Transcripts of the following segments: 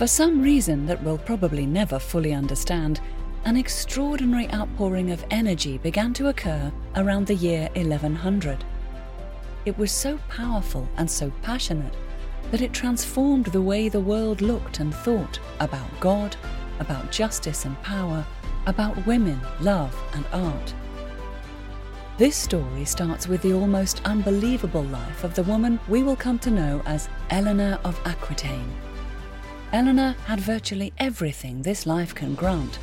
For some reason that we'll probably never fully understand, an extraordinary outpouring of energy began to occur around the year 1100. It was so powerful and so passionate that it transformed the way the world looked and thought about God, about justice and power, about women, love, and art. This story starts with the almost unbelievable life of the woman we will come to know as Eleanor of Aquitaine. Eleanor had virtually everything this life can grant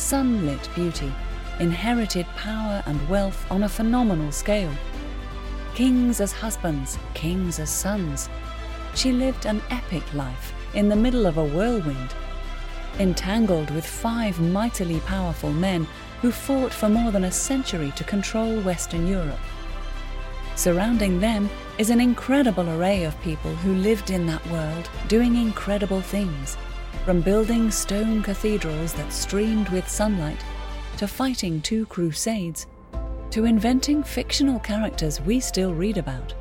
sunlit beauty, inherited power and wealth on a phenomenal scale. Kings as husbands, kings as sons. She lived an epic life in the middle of a whirlwind, entangled with five mightily powerful men who fought for more than a century to control Western Europe. Surrounding them is an incredible array of people who lived in that world doing incredible things from building stone cathedrals that streamed with sunlight, to fighting two crusades, to inventing fictional characters we still read about.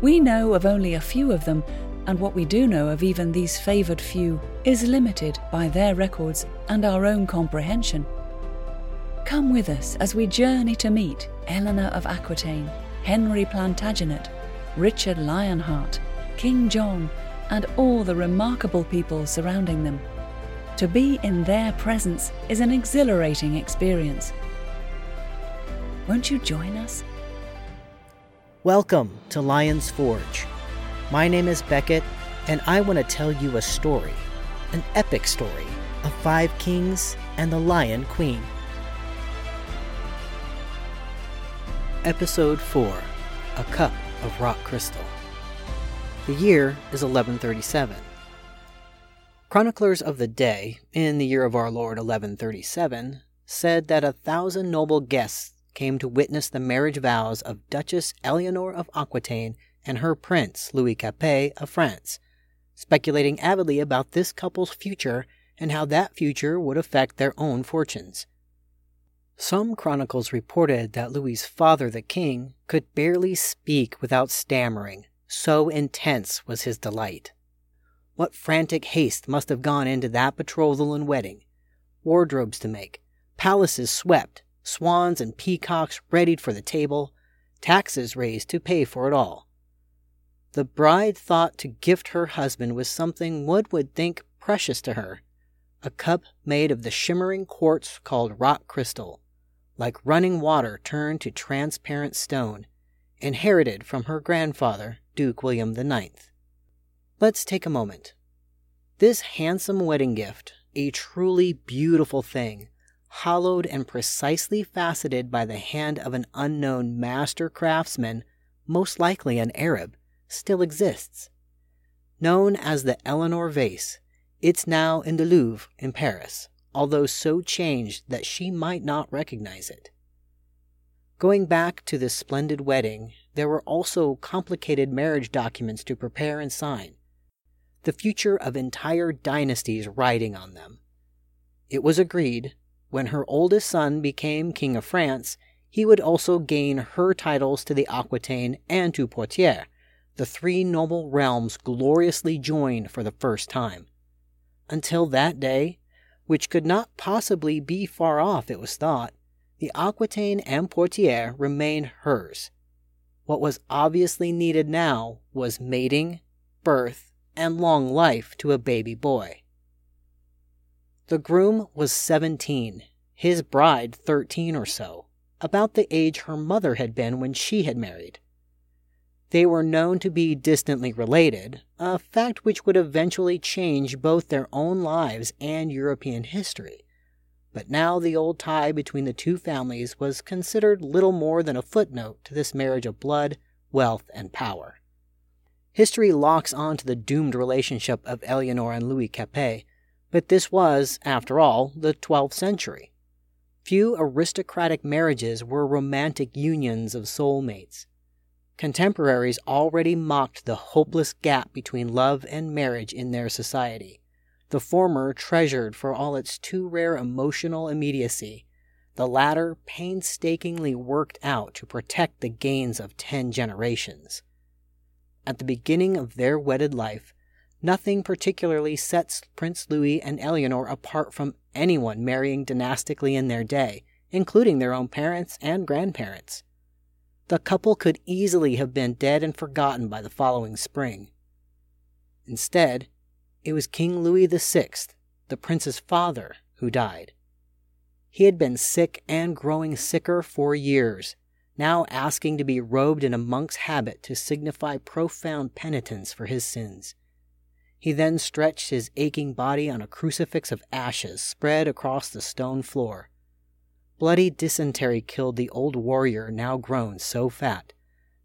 We know of only a few of them, and what we do know of even these favoured few is limited by their records and our own comprehension. Come with us as we journey to meet Eleanor of Aquitaine, Henry Plantagenet, Richard Lionheart, King John, and all the remarkable people surrounding them. To be in their presence is an exhilarating experience. Won't you join us? Welcome to Lion's Forge. My name is Beckett, and I want to tell you a story, an epic story of five kings and the Lion Queen. Episode 4 A Cup of Rock Crystal. The year is 1137. Chroniclers of the day, in the year of our Lord 1137, said that a thousand noble guests came to witness the marriage vows of Duchess Eleanor of Aquitaine and her prince Louis Capet of France, speculating avidly about this couple's future and how that future would affect their own fortunes. Some chronicles reported that Louis's father, the king, could barely speak without stammering so intense was his delight. What frantic haste must have gone into that betrothal and wedding? Wardrobes to make, palaces swept, swans and peacocks readied for the table, taxes raised to pay for it all. The bride thought to gift her husband with something Wood would think precious to her a cup made of the shimmering quartz called rock crystal, like running water turned to transparent stone, inherited from her grandfather, Duke William IX. Let's take a moment. This handsome wedding gift, a truly beautiful thing, hollowed and precisely faceted by the hand of an unknown master craftsman, most likely an Arab, still exists. Known as the Eleanor vase, it's now in the Louvre in Paris, although so changed that she might not recognize it. Going back to this splendid wedding there were also complicated marriage documents to prepare and sign, the future of entire dynasties riding on them. It was agreed, when her oldest son became King of France, he would also gain her titles to the Aquitaine and to Poitiers, the three noble realms gloriously joined for the first time. Until that day, which could not possibly be far off, it was thought, the Aquitaine and Poitiers remained hers, what was obviously needed now was mating, birth, and long life to a baby boy. The groom was 17, his bride 13 or so, about the age her mother had been when she had married. They were known to be distantly related, a fact which would eventually change both their own lives and European history but now the old tie between the two families was considered little more than a footnote to this marriage of blood, wealth, and power. History locks on to the doomed relationship of Eleanor and Louis Capet, but this was, after all, the 12th century. Few aristocratic marriages were romantic unions of soulmates. Contemporaries already mocked the hopeless gap between love and marriage in their society the former treasured for all its too rare emotional immediacy, the latter painstakingly worked out to protect the gains of ten generations. At the beginning of their wedded life, Nothing particularly sets Prince Louis and Eleanor apart from anyone marrying dynastically in their day, including their own parents and grandparents. The couple could easily have been dead and forgotten by the following spring. Instead, it was King Louis VI, the prince's father, who died. He had been sick and growing sicker for years, now asking to be robed in a monk's habit to signify profound penitence for his sins. He then stretched his aching body on a crucifix of ashes spread across the stone floor. Bloody dysentery killed the old warrior now grown so fat,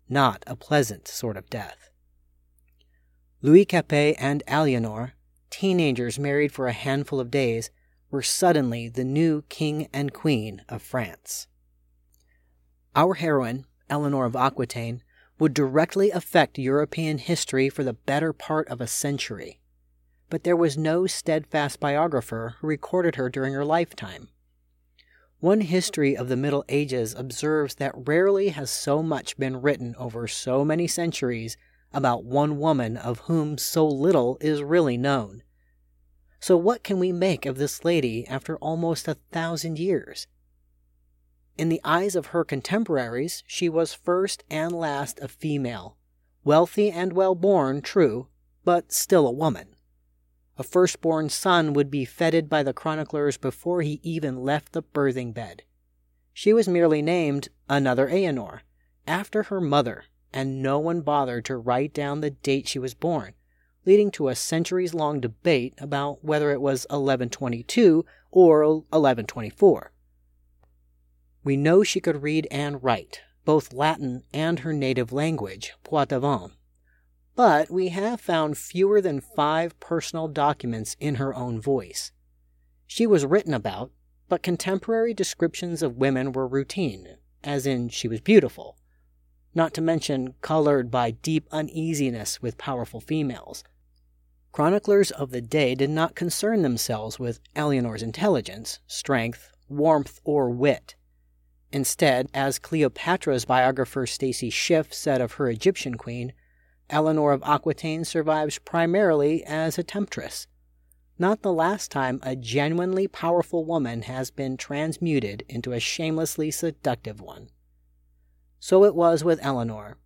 not a pleasant sort of death. Louis Capet and Aliénor, teenagers married for a handful of days, were suddenly the new king and queen of France. Our heroine, Eleanor of Aquitaine, would directly affect European history for the better part of a century. But there was no steadfast biographer who recorded her during her lifetime. One history of the Middle Ages observes that rarely has so much been written over so many centuries about one woman of whom so little is really known. So, what can we make of this lady after almost a thousand years? In the eyes of her contemporaries, she was first and last a female, wealthy and well born, true, but still a woman. A firstborn son would be feted by the chroniclers before he even left the birthing bed. She was merely named another Aenor, after her mother, and no one bothered to write down the date she was born, leading to a centuries long debate about whether it was 1122 or 1124. We know she could read and write, both Latin and her native language, Poitevin. But we have found fewer than five personal documents in her own voice. She was written about, but contemporary descriptions of women were routine, as in she was beautiful, not to mention colored by deep uneasiness with powerful females. Chroniclers of the day did not concern themselves with Eleanor's intelligence, strength, warmth, or wit. Instead, as Cleopatra's biographer Stacy Schiff said of her Egyptian queen, Eleanor of Aquitaine survives primarily as a temptress. Not the last time a genuinely powerful woman has been transmuted into a shamelessly seductive one. So it was with Eleanor.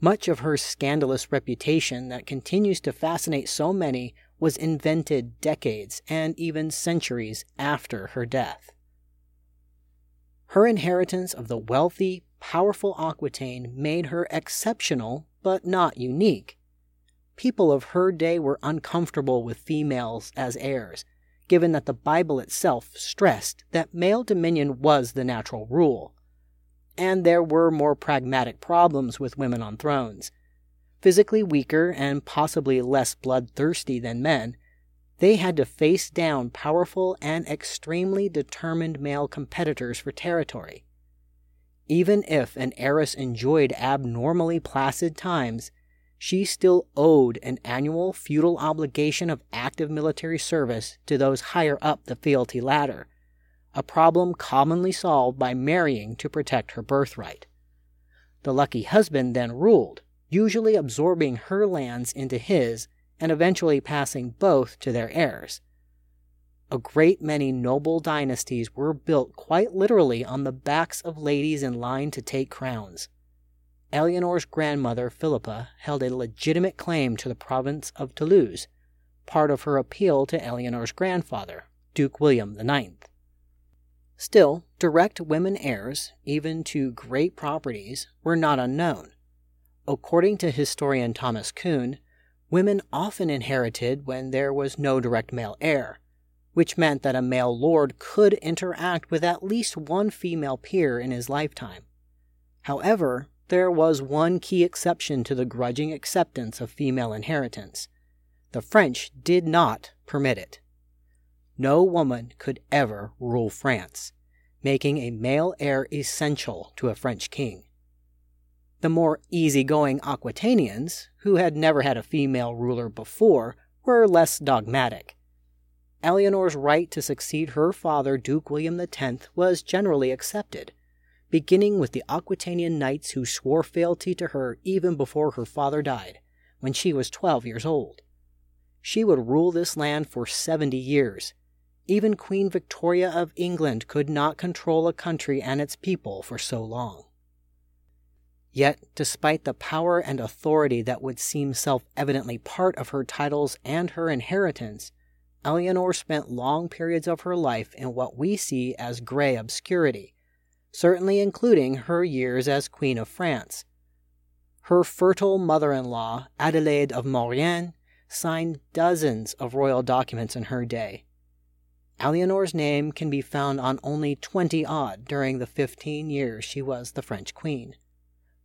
Much of her scandalous reputation that continues to fascinate so many was invented decades and even centuries after her death. Her inheritance of the wealthy, powerful Aquitaine made her exceptional, but not unique. People of her day were uncomfortable with females as heirs, given that the Bible itself stressed that male dominion was the natural rule. And there were more pragmatic problems with women on thrones. Physically weaker and possibly less bloodthirsty than men, they had to face down powerful and extremely determined male competitors for territory. Even if an heiress enjoyed abnormally placid times, she still owed an annual feudal obligation of active military service to those higher up the fealty ladder, a problem commonly solved by marrying to protect her birthright. The lucky husband then ruled, usually absorbing her lands into his and eventually passing both to their heirs. A great many noble dynasties were built quite literally on the backs of ladies in line to take crowns. Eleanor's grandmother, Philippa, held a legitimate claim to the province of Toulouse, part of her appeal to Eleanor's grandfather, Duke William IX. Still, direct women heirs, even to great properties, were not unknown. According to historian Thomas Kuhn, women often inherited when there was no direct male heir, which meant that a male lord could interact with at least one female peer in his lifetime. However, there was one key exception to the grudging acceptance of female inheritance. The French did not permit it. No woman could ever rule France, making a male heir essential to a French king. The more easygoing Aquitanians, who had never had a female ruler before, were less dogmatic. Eleanor's right to succeed her father, Duke William X, was generally accepted, beginning with the Aquitanian knights who swore fealty to her even before her father died, when she was 12 years old. She would rule this land for 70 years. Even Queen Victoria of England could not control a country and its people for so long. Yet, despite the power and authority that would seem self evidently part of her titles and her inheritance, Eleanor spent long periods of her life in what we see as gray obscurity, certainly including her years as Queen of France. Her fertile mother in law, Adelaide of Maurienne, signed dozens of royal documents in her day. Eleanor's name can be found on only 20 odd during the 15 years she was the French queen.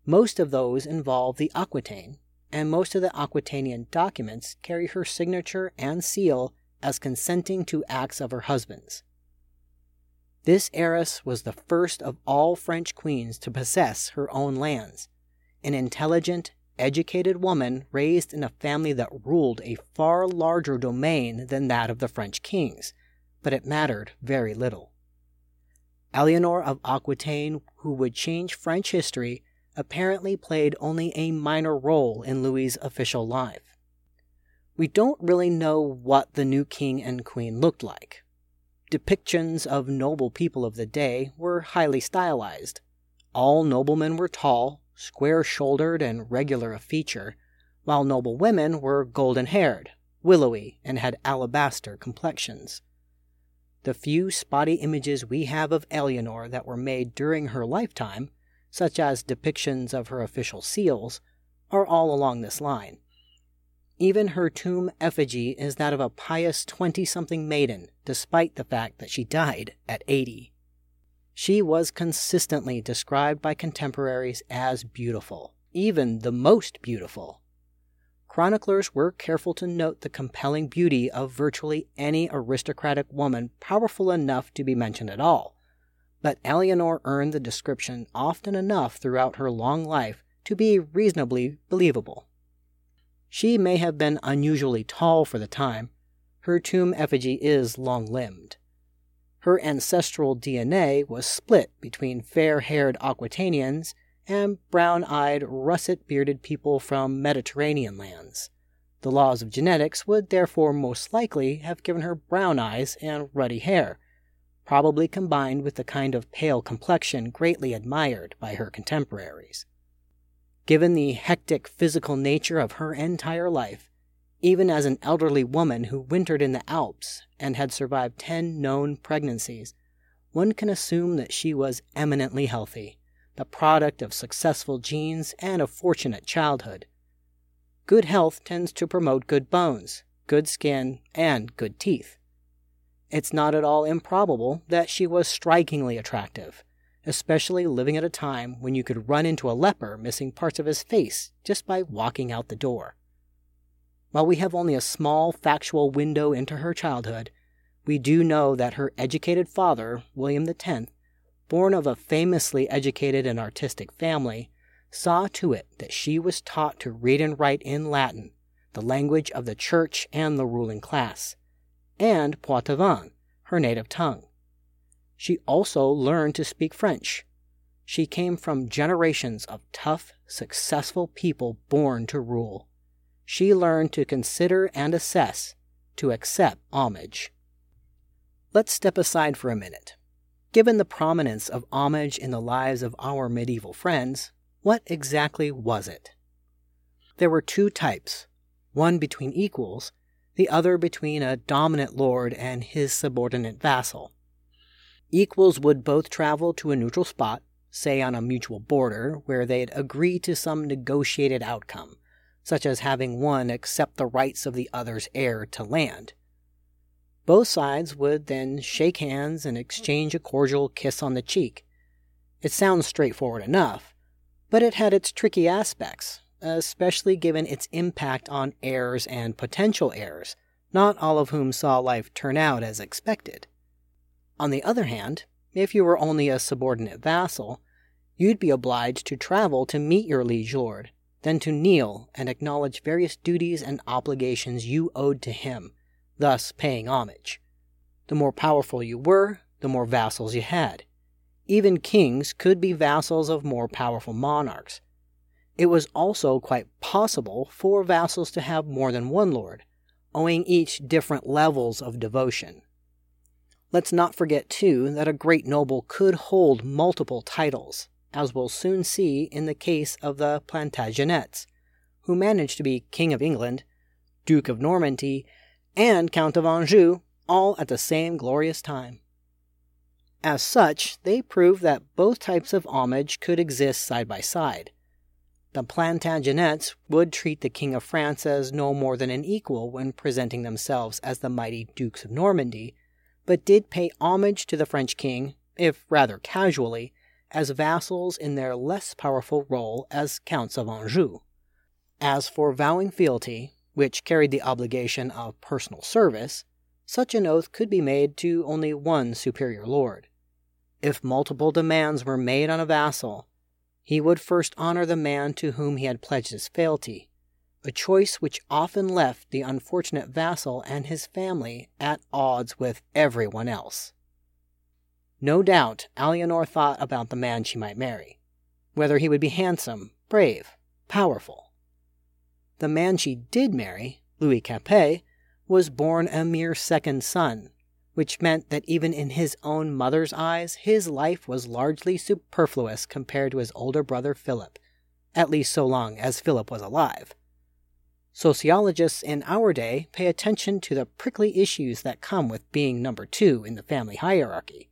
Most of those involve the Aquitaine, and most of the Aquitanian documents carry her signature and seal as consenting to acts of her husband's. This heiress was the first of all French queens to possess her own lands, an intelligent, educated woman raised in a family that ruled a far larger domain than that of the French kings, but it mattered very little. Eleanor of Aquitaine, who would change French history, apparently played only a minor role in Louis's official life. We don't really know what the new king and queen looked like. Depictions of noble people of the day were highly stylized. All noblemen were tall, square shouldered, and regular of feature, while noble women were golden haired, willowy, and had alabaster complexions. The few spotty images we have of Eleanor that were made during her lifetime such as depictions of her official seals, are all along this line. Even her tomb effigy is that of a pious 20 something maiden, despite the fact that she died at 80. She was consistently described by contemporaries as beautiful, even the most beautiful. Chroniclers were careful to note the compelling beauty of virtually any aristocratic woman powerful enough to be mentioned at all, but Eleanor earned the description often enough throughout her long life to be reasonably believable. She may have been unusually tall for the time. Her tomb effigy is long limbed. Her ancestral DNA was split between fair haired Aquitanians and brown eyed, russet bearded people from Mediterranean lands. The laws of genetics would therefore most likely have given her brown eyes and ruddy hair, probably combined with the kind of pale complexion greatly admired by her contemporaries. Given the hectic physical nature of her entire life, even as an elderly woman who wintered in the Alps and had survived 10 known pregnancies, one can assume that she was eminently healthy, the product of successful genes and a fortunate childhood. Good health tends to promote good bones, good skin, and good teeth it's not at all improbable that she was strikingly attractive, especially living at a time when you could run into a leper missing parts of his face just by walking out the door. While we have only a small factual window into her childhood, we do know that her educated father, William X, born of a famously educated and artistic family, saw to it that she was taught to read and write in Latin, the language of the church and the ruling class and Poitevin, her native tongue. She also learned to speak French. She came from generations of tough, successful people born to rule. She learned to consider and assess, to accept homage. Let's step aside for a minute. Given the prominence of homage in the lives of our medieval friends, what exactly was it? There were two types one between equals the other between a dominant lord and his subordinate vassal. Equals would both travel to a neutral spot, say on a mutual border, where they'd agree to some negotiated outcome, such as having one accept the rights of the other's heir to land. Both sides would then shake hands and exchange a cordial kiss on the cheek. It sounds straightforward enough, but it had its tricky aspects, especially given its impact on heirs and potential heirs, not all of whom saw life turn out as expected. On the other hand, if you were only a subordinate vassal, you'd be obliged to travel to meet your liege lord, then to kneel and acknowledge various duties and obligations you owed to him, thus paying homage. The more powerful you were, the more vassals you had. Even kings could be vassals of more powerful monarchs, it was also quite possible for vassals to have more than one lord, owing each different levels of devotion. Let's not forget, too, that a great noble could hold multiple titles, as we'll soon see in the case of the Plantagenets, who managed to be King of England, Duke of Normandy, and Count of Anjou all at the same glorious time. As such, they prove that both types of homage could exist side by side. The Plantagenets would treat the King of France as no more than an equal when presenting themselves as the mighty Dukes of Normandy, but did pay homage to the French king, if rather casually, as vassals in their less powerful role as Counts of Anjou. As for vowing fealty, which carried the obligation of personal service, such an oath could be made to only one superior lord. If multiple demands were made on a vassal, he would first honor the man to whom he had pledged his fealty, a choice which often left the unfortunate vassal and his family at odds with everyone else. No doubt Alianor thought about the man she might marry, whether he would be handsome, brave, powerful. The man she did marry, Louis Capet, was born a mere second son, which meant that even in his own mother's eyes, his life was largely superfluous compared to his older brother Philip, at least so long as Philip was alive. Sociologists in our day pay attention to the prickly issues that come with being number two in the family hierarchy.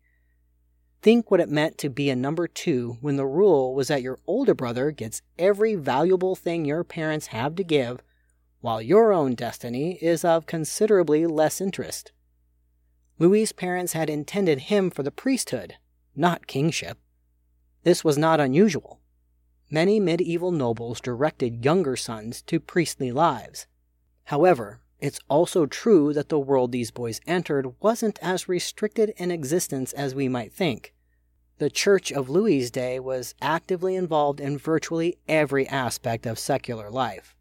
Think what it meant to be a number two when the rule was that your older brother gets every valuable thing your parents have to give, while your own destiny is of considerably less interest. Louis's parents had intended him for the priesthood, not kingship. This was not unusual. Many medieval nobles directed younger sons to priestly lives. However, it's also true that the world these boys entered wasn't as restricted in existence as we might think. The Church of Louis's day was actively involved in virtually every aspect of secular life.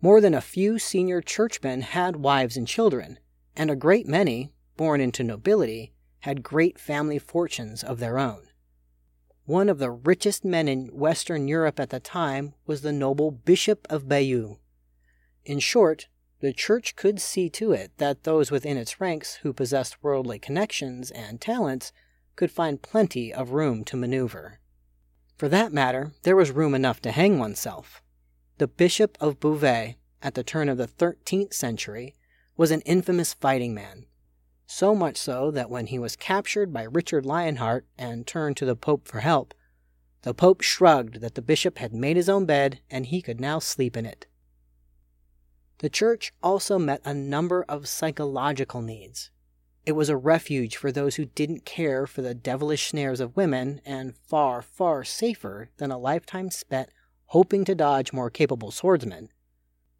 More than a few senior churchmen had wives and children, and a great many, born into nobility, had great family fortunes of their own. One of the richest men in Western Europe at the time was the noble Bishop of Bayeux. In short, the Church could see to it that those within its ranks who possessed worldly connections and talents could find plenty of room to maneuver. For that matter, there was room enough to hang oneself. The Bishop of Beauvais, at the turn of the 13th century, was an infamous fighting man. So much so that when he was captured by Richard Lionheart and turned to the Pope for help, the Pope shrugged that the bishop had made his own bed and he could now sleep in it. The church also met a number of psychological needs. It was a refuge for those who didn't care for the devilish snares of women, and far, far safer than a lifetime spent hoping to dodge more capable swordsmen.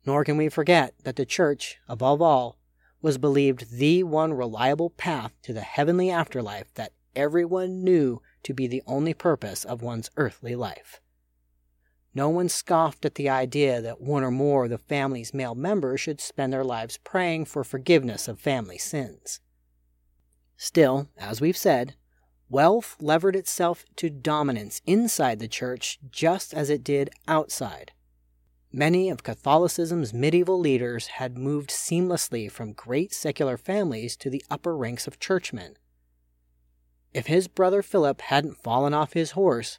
Nor can we forget that the Church, above all, was believed the one reliable path to the heavenly afterlife that everyone knew to be the only purpose of one's earthly life. No one scoffed at the idea that one or more of the family's male members should spend their lives praying for forgiveness of family sins. Still, as we've said, wealth levered itself to dominance inside the church just as it did outside. Many of Catholicism's medieval leaders had moved seamlessly from great secular families to the upper ranks of churchmen. If his brother Philip hadn't fallen off his horse,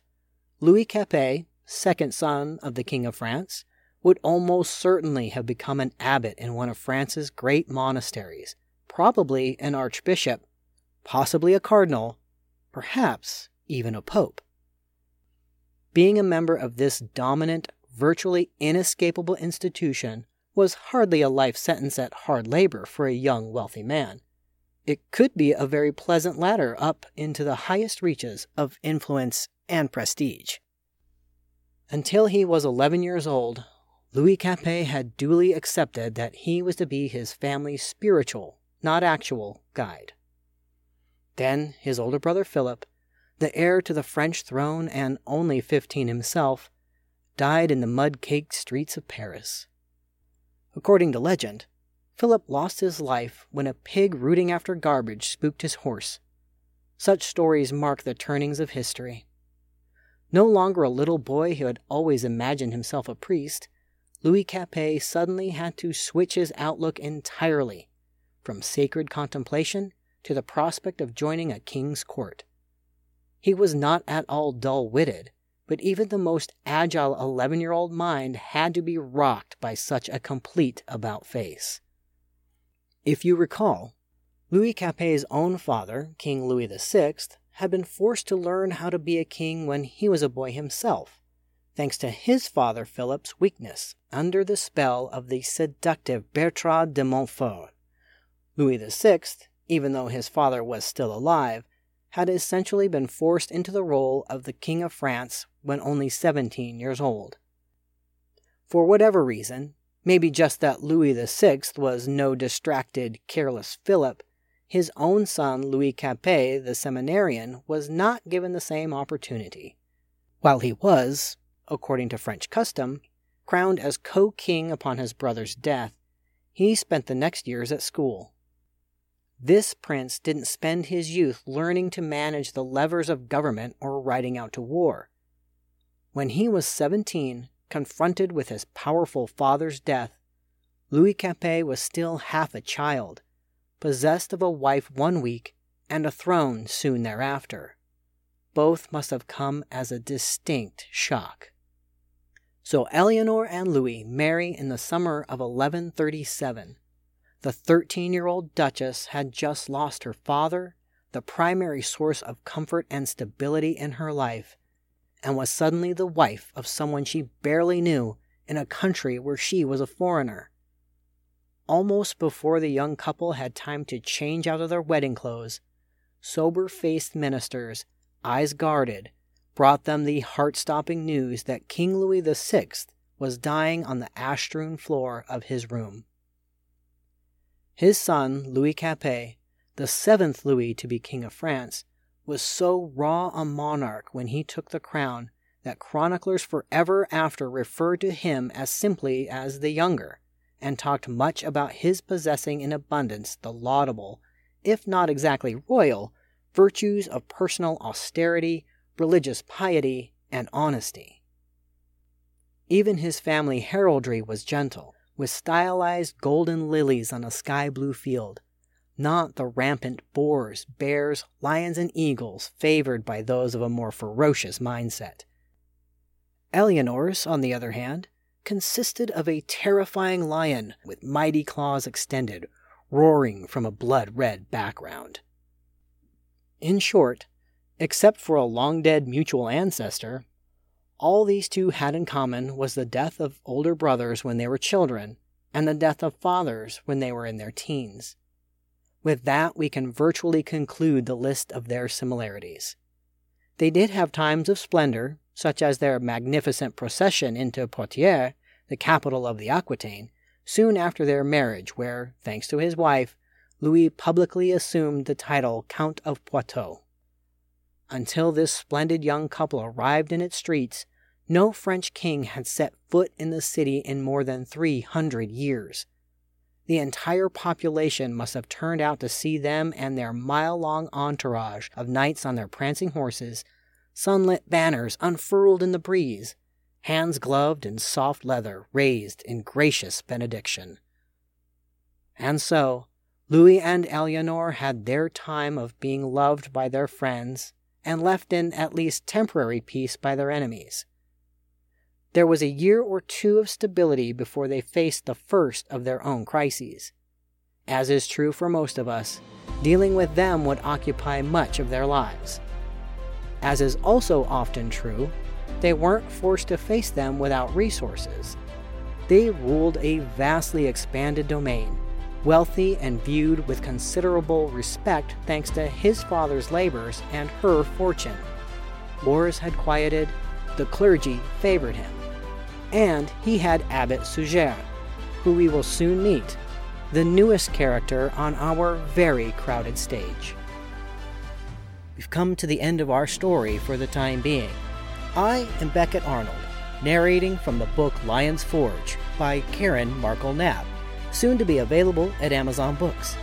Louis Capet, second son of the King of France, would almost certainly have become an abbot in one of France's great monasteries, probably an archbishop, possibly a cardinal, perhaps even a pope. Being a member of this dominant, virtually inescapable institution was hardly a life sentence at hard labor for a young, wealthy man. It could be a very pleasant ladder up into the highest reaches of influence and prestige. Until he was 11 years old, Louis Capet had duly accepted that he was to be his family's spiritual, not actual, guide. Then his older brother Philip, the heir to the French throne and only 15 himself, died in the mud caked streets of Paris. According to legend, Philip lost his life when a pig rooting after garbage spooked his horse. Such stories mark the turnings of history. No longer a little boy who had always imagined himself a priest, Louis Capet suddenly had to switch his outlook entirely, from sacred contemplation to the prospect of joining a king's court. He was not at all dull witted, but even the most agile 11 year old mind had to be rocked by such a complete about face. If you recall, Louis Capet's own father, King Louis VI, had been forced to learn how to be a king when he was a boy himself, thanks to his father Philip's weakness under the spell of the seductive Bertrade de Montfort. Louis VI, even though his father was still alive, had essentially been forced into the role of the King of France when only 17 years old. For whatever reason, maybe just that Louis VI was no distracted, careless Philip, his own son Louis Capet, the seminarian, was not given the same opportunity. While he was, according to French custom, crowned as co king upon his brother's death, he spent the next years at school. This prince didn't spend his youth learning to manage the levers of government or riding out to war. When he was 17, confronted with his powerful father's death, Louis Capet was still half a child, possessed of a wife one week and a throne soon thereafter. Both must have come as a distinct shock. So Eleanor and Louis marry in the summer of 1137 the 13 year old Duchess had just lost her father, the primary source of comfort and stability in her life, and was suddenly the wife of someone she barely knew in a country where she was a foreigner. Almost before the young couple had time to change out of their wedding clothes, sober faced ministers, eyes guarded, brought them the heart stopping news that King Louis VI was dying on the ash strewn floor of his room. His son, Louis Capet, the seventh Louis to be King of France, was so raw a monarch when he took the crown that chroniclers forever after referred to him as simply as the Younger, and talked much about his possessing in abundance the laudable, if not exactly royal, virtues of personal austerity, religious piety, and honesty. Even his family heraldry was gentle with stylized golden lilies on a sky blue field, not the rampant boars, bears, lions, and eagles favored by those of a more ferocious mindset. Eleanor's, on the other hand, consisted of a terrifying lion with mighty claws extended, roaring from a blood red background. In short, except for a long dead mutual ancestor, all these two had in common was the death of older brothers when they were children, and the death of fathers when they were in their teens. With that, we can virtually conclude the list of their similarities. They did have times of splendor, such as their magnificent procession into Poitiers, the capital of the Aquitaine, soon after their marriage, where, thanks to his wife, Louis publicly assumed the title Count of Poitou. Until this splendid young couple arrived in its streets, no French king had set foot in the city in more than 300 years. The entire population must have turned out to see them and their mile long entourage of knights on their prancing horses, sunlit banners unfurled in the breeze, hands gloved in soft leather raised in gracious benediction. And so, Louis and Eleanor had their time of being loved by their friends and left in at least temporary peace by their enemies. There was a year or two of stability before they faced the first of their own crises. As is true for most of us, dealing with them would occupy much of their lives. As is also often true, they weren't forced to face them without resources. They ruled a vastly expanded domain, wealthy and viewed with considerable respect thanks to his father's labors and her fortune. Wars had quieted, the clergy favored him, and he had Abbot Suger, who we will soon meet, the newest character on our very crowded stage. We've come to the end of our story for the time being. I am Beckett Arnold, narrating from the book Lion's Forge by Karen Markle Knapp soon to be available at Amazon Books.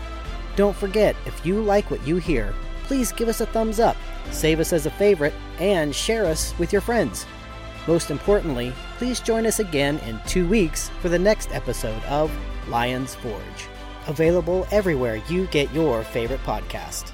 Don't forget, if you like what you hear, please give us a thumbs up, save us as a favorite, and share us with your friends. Most importantly, please join us again in two weeks for the next episode of Lion's Forge, available everywhere you get your favorite podcast.